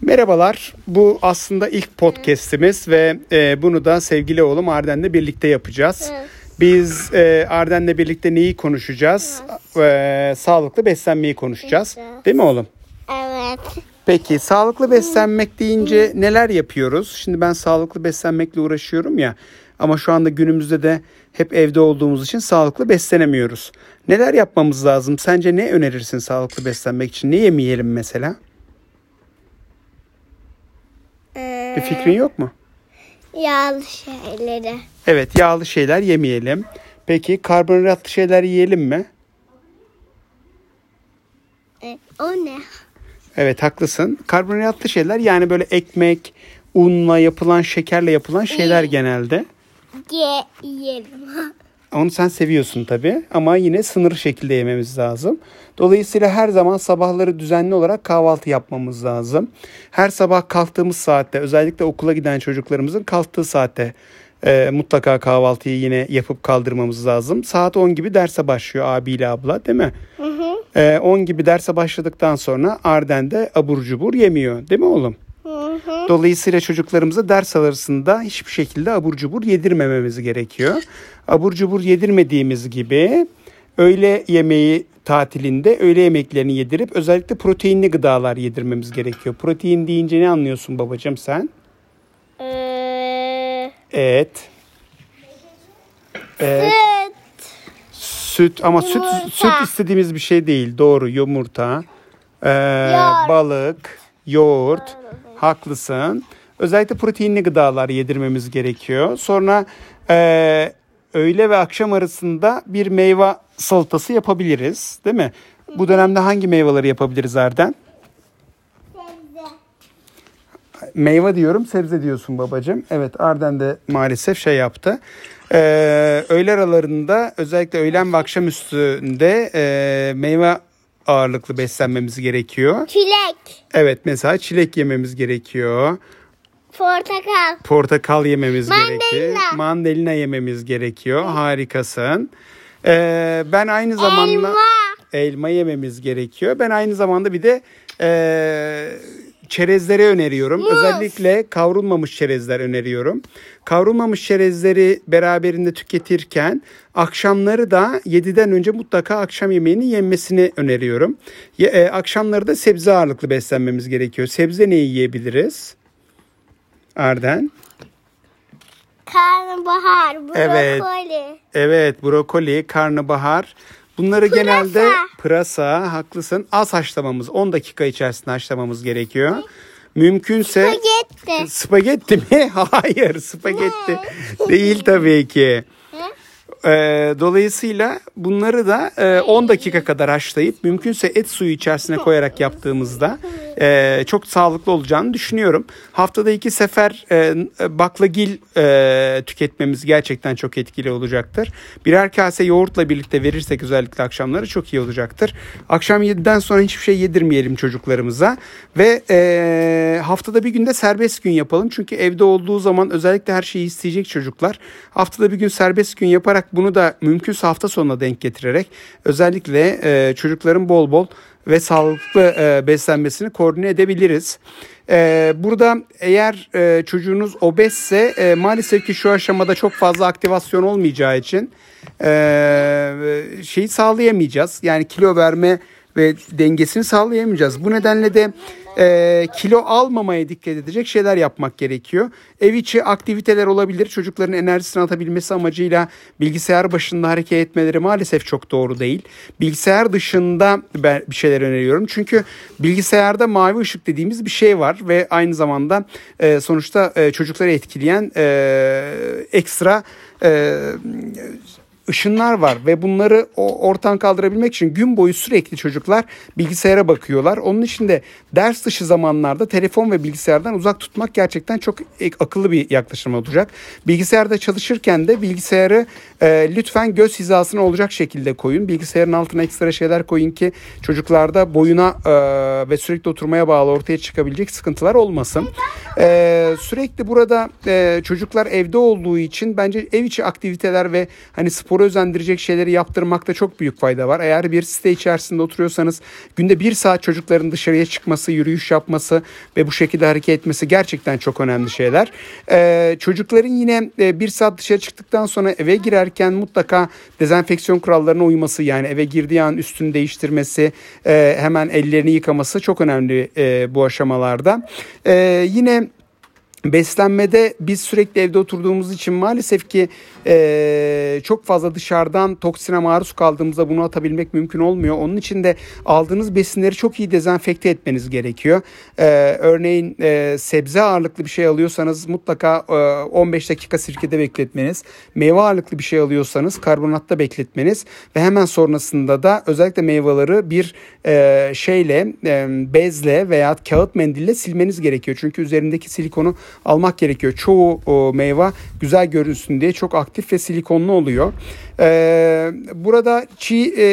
Merhabalar. Bu aslında ilk podcast'imiz ve e, bunu da sevgili oğlum Arden'le birlikte yapacağız. Biz e, Arden'le birlikte neyi konuşacağız? E, sağlıklı beslenmeyi konuşacağız. Değil mi oğlum? Evet. Peki sağlıklı beslenmek deyince neler yapıyoruz? Şimdi ben sağlıklı beslenmekle uğraşıyorum ya. Ama şu anda günümüzde de hep evde olduğumuz için sağlıklı beslenemiyoruz. Neler yapmamız lazım? Sence ne önerirsin sağlıklı beslenmek için? Ne yemeyelim mesela? Ee, Bir fikrin yok mu? Yağlı şeyleri. Evet yağlı şeyler yemeyelim. Peki karbonhidratlı şeyler yiyelim mi? O ne? Evet haklısın. Karbonhidratlı şeyler yani böyle ekmek, unla yapılan, şekerle yapılan şeyler genelde. Ye yiyelim. Onu sen seviyorsun tabii ama yine sınırlı şekilde yememiz lazım. Dolayısıyla her zaman sabahları düzenli olarak kahvaltı yapmamız lazım. Her sabah kalktığımız saatte özellikle okula giden çocuklarımızın kalktığı saatte e, mutlaka kahvaltıyı yine yapıp kaldırmamız lazım. Saat 10 gibi derse başlıyor abiyle abla değil mi? E, 10 gibi derse başladıktan sonra Arden de abur cubur yemiyor değil mi oğlum? Dolayısıyla çocuklarımıza ders arasında hiçbir şekilde abur cubur yedirmememiz gerekiyor. Abur cubur yedirmediğimiz gibi öğle yemeği tatilinde öğle yemeklerini yedirip özellikle proteinli gıdalar yedirmemiz gerekiyor. Protein deyince ne anlıyorsun babacığım sen? Ee, Et. Et. süt. Süt ama süt Yumurta. süt istediğimiz bir şey değil. Doğru yumurta, ee, Yoğurt. balık, yoğurt. Haklısın. Özellikle proteinli gıdalar yedirmemiz gerekiyor. Sonra ee, öğle ve akşam arasında bir meyve salatası yapabiliriz, değil mi? Bu dönemde hangi meyveleri yapabiliriz Arden? Meyve diyorum, sebze diyorsun babacığım. Evet, Arden de maalesef şey yaptı. Ee, öğle aralarında özellikle öğlen ve akşam üstünde ee, meyve ağırlıklı beslenmemiz gerekiyor. Çilek. Evet, mesela çilek yememiz gerekiyor. Portakal. Portakal yememiz Mandalina. gerekiyor. Mandalina yememiz gerekiyor. Harikasın. Ee, ben aynı zamanda Elma. elma yememiz gerekiyor. Ben aynı zamanda bir de ee, çerezleri öneriyorum. Muz. Özellikle kavrulmamış çerezler öneriyorum. Kavrulmamış çerezleri beraberinde tüketirken akşamları da 7'den önce mutlaka akşam yemeğini yenmesini öneriyorum. E, akşamları da sebze ağırlıklı beslenmemiz gerekiyor. Sebze ne yiyebiliriz? Arden. Karnabahar. Evet. Brokoli. Evet brokoli, karnabahar. Bunları Pırasa. genelde pırasa haklısın az haşlamamız 10 dakika içerisinde haşlamamız gerekiyor. Mümkünse Spagetti. spagetti mi? Hayır spagetti değil tabii ki. Ee, dolayısıyla bunları da e, 10 dakika kadar haşlayıp mümkünse et suyu içerisine koyarak yaptığımızda e, çok sağlıklı olacağını düşünüyorum. Haftada iki sefer e, baklagil e, tüketmemiz gerçekten çok etkili olacaktır. Birer kase yoğurtla birlikte verirsek özellikle akşamları çok iyi olacaktır. Akşam 7'den sonra hiçbir şey yedirmeyelim çocuklarımıza ve e, haftada bir günde serbest gün yapalım. Çünkü evde olduğu zaman özellikle her şeyi isteyecek çocuklar. Haftada bir gün serbest gün yaparak bunu da mümkünse hafta sonuna denk getirerek özellikle e, çocukların bol bol ve sağlıklı e, beslenmesini koordine edebiliriz. E, burada eğer e, çocuğunuz obezse e, maalesef ki şu aşamada çok fazla aktivasyon olmayacağı için e, şeyi sağlayamayacağız. Yani kilo verme ve dengesini sağlayamayacağız. Bu nedenle de e, kilo almamaya dikkat edecek şeyler yapmak gerekiyor. Ev içi aktiviteler olabilir. Çocukların enerjisini atabilmesi amacıyla bilgisayar başında hareket etmeleri maalesef çok doğru değil. Bilgisayar dışında ben bir şeyler öneriyorum. Çünkü bilgisayarda mavi ışık dediğimiz bir şey var ve aynı zamanda e, sonuçta e, çocukları etkileyen e, ekstra e, ışınlar var ve bunları o- ortadan kaldırabilmek için gün boyu sürekli çocuklar bilgisayara bakıyorlar. Onun için de ders dışı zamanlarda telefon ve bilgisayardan uzak tutmak gerçekten çok akıllı bir yaklaşım olacak. Bilgisayarda çalışırken de bilgisayarı e, lütfen göz hizasına olacak şekilde koyun. Bilgisayarın altına ekstra şeyler koyun ki çocuklarda boyuna e, ve sürekli oturmaya bağlı ortaya çıkabilecek sıkıntılar olmasın. E, sürekli burada e, çocuklar evde olduğu için bence ev içi aktiviteler ve hani spor spora özendirecek şeyleri yaptırmakta çok büyük fayda var. Eğer bir site içerisinde oturuyorsanız günde bir saat çocukların dışarıya çıkması, yürüyüş yapması ve bu şekilde hareket etmesi gerçekten çok önemli şeyler. Ee, çocukların yine e, bir saat dışarı çıktıktan sonra eve girerken mutlaka dezenfeksiyon kurallarına uyması yani eve girdiği an üstünü değiştirmesi, e, hemen ellerini yıkaması çok önemli e, bu aşamalarda. E, yine Beslenmede biz sürekli evde oturduğumuz için maalesef ki e, çok fazla dışarıdan toksine maruz kaldığımızda bunu atabilmek mümkün olmuyor. Onun için de aldığınız besinleri çok iyi dezenfekte etmeniz gerekiyor. E, örneğin e, sebze ağırlıklı bir şey alıyorsanız mutlaka e, 15 dakika sirkede bekletmeniz. Meyve ağırlıklı bir şey alıyorsanız karbonatta bekletmeniz ve hemen sonrasında da özellikle meyveleri bir e, şeyle e, bezle veya kağıt mendille silmeniz gerekiyor. Çünkü üzerindeki silikonu almak gerekiyor. Çoğu o, meyve güzel görünsün diye çok aktif ve silikonlu oluyor. Ee, burada çiğ e,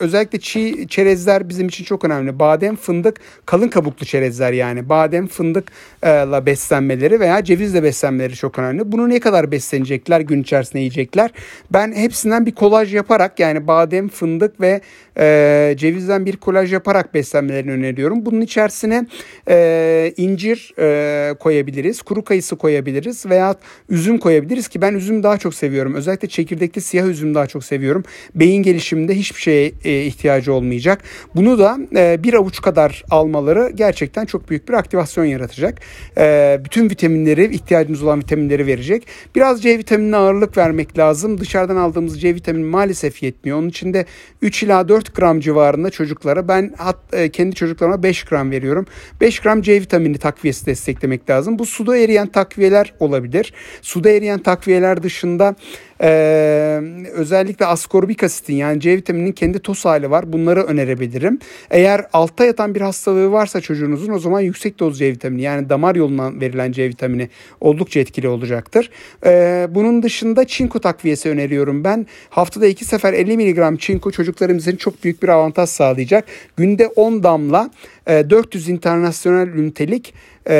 özellikle çiğ çerezler bizim için çok önemli. Badem, fındık, kalın kabuklu çerezler yani. Badem, fındıkla beslenmeleri veya cevizle beslenmeleri çok önemli. Bunu ne kadar beslenecekler, gün içerisinde yiyecekler? Ben hepsinden bir kolaj yaparak yani badem, fındık ve e, cevizden bir kolaj yaparak beslenmelerini öneriyorum. Bunun içerisine e, incir e, koyabiliriz, kuru kayısı koyabiliriz veya üzüm koyabiliriz ki ben üzüm daha çok seviyorum. Özellikle çekirdekli siyah üzüm daha çok seviyorum. Beyin gelişiminde hiçbir şeye e, ihtiyacı olmayacak. Bunu da e, bir avuç kadar almaları gerçekten çok büyük bir aktivasyon yaratacak. E, bütün vitaminleri, ihtiyacımız olan vitaminleri verecek. Biraz C vitaminine ağırlık vermek lazım. Dışarıdan aldığımız C vitamini maalesef yetmiyor. Onun için de 3 ila 4 gram civarında çocuklara ben e, kendi çocuklarıma 5 gram veriyorum. 5 gram C vitamini takviyesi desteklemek lazım. Bu suda eriyen takviyeler olabilir. Suda eriyen takviyeler dışında ee, özellikle askorbik asitin yani C vitamininin kendi toz hali var. Bunları önerebilirim. Eğer altta yatan bir hastalığı varsa çocuğunuzun o zaman yüksek doz C vitamini yani damar yolundan verilen C vitamini oldukça etkili olacaktır. Ee, bunun dışında çinko takviyesi öneriyorum ben. Haftada iki sefer 50 mg çinko çocuklarımızın çok büyük bir avantaj sağlayacak. Günde 10 damla 400 e, internasyonel ünitelik e,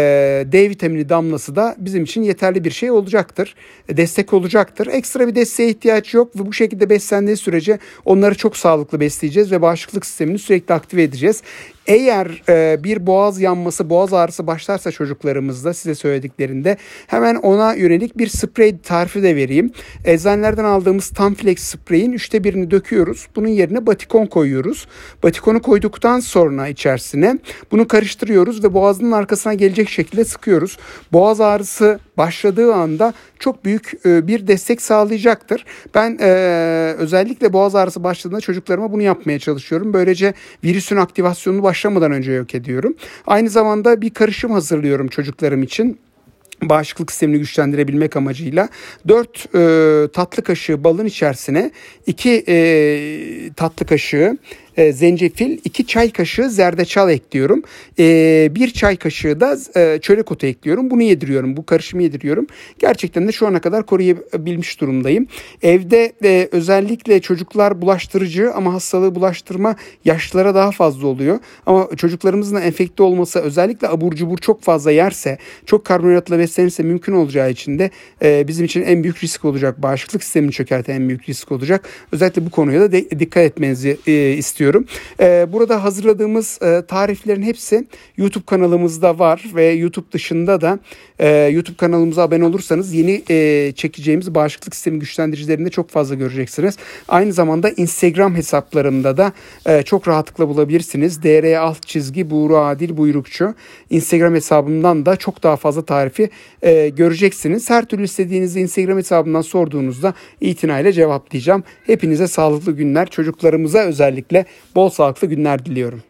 D vitamini damlası da bizim için yeterli bir şey olacaktır. E, destek olacaktır. Ekstra bir desteğe ihtiyaç yok ve bu şekilde beslendiği sürece onları çok sağlıklı besleyeceğiz ve bağışıklık sistemini sürekli aktive edeceğiz. Eğer e, bir boğaz yanması, boğaz ağrısı başlarsa çocuklarımızda size söylediklerinde hemen ona yönelik bir sprey tarifi de vereyim. Eczanelerden aldığımız Tamflex spreyin üçte birini döküyoruz. Bunun yerine batikon koyuyoruz. Batikonu koyduktan sonra içerisine bunu karıştırıyoruz ve boğazının arkasına gelecek şekilde sıkıyoruz. Boğaz ağrısı başladığı anda çok büyük e, bir destek sağlayacaktır. Ben e, özellikle boğaz ağrısı başladığında çocuklarıma bunu yapmaya çalışıyorum. Böylece virüsün aktivasyonunu başlamadan önce yok ediyorum. Aynı zamanda bir karışım hazırlıyorum çocuklarım için bağışıklık sistemini güçlendirebilmek amacıyla 4 e, tatlı kaşığı balın içerisine 2 e, tatlı kaşığı e, zencefil, 2 çay kaşığı zerdeçal ekliyorum. E, 1 çay kaşığı da e, çörek otu ekliyorum. Bunu yediriyorum. Bu karışımı yediriyorum. Gerçekten de şu ana kadar koruyabilmiş durumdayım. Evde e, özellikle çocuklar bulaştırıcı ama hastalığı bulaştırma yaşlılara daha fazla oluyor. Ama çocuklarımızın enfekte olması özellikle abur cubur çok fazla yerse, çok karbonhidratla beslenirse mümkün olacağı için de e, bizim için en büyük risk olacak. Bağışıklık sistemini çökerten en büyük risk olacak. Özellikle bu konuya da de, dikkat etmenizi e, istiyorum. E, burada hazırladığımız e, tariflerin hepsi YouTube kanalımızda var ve YouTube dışında da e, YouTube kanalımıza abone olursanız yeni e, çekeceğimiz bağışıklık sistemi güçlendiricilerinde çok fazla göreceksiniz. Aynı zamanda Instagram hesaplarımda da çok rahatlıkla bulabilirsiniz. DR alt çizgi Buğra Adil Buyrukçu. Instagram hesabımdan da çok daha fazla tarifi göreceksiniz. Her türlü istediğinizi Instagram hesabından sorduğunuzda itinayla cevaplayacağım. Hepinize sağlıklı günler. Çocuklarımıza özellikle bol sağlıklı günler diliyorum.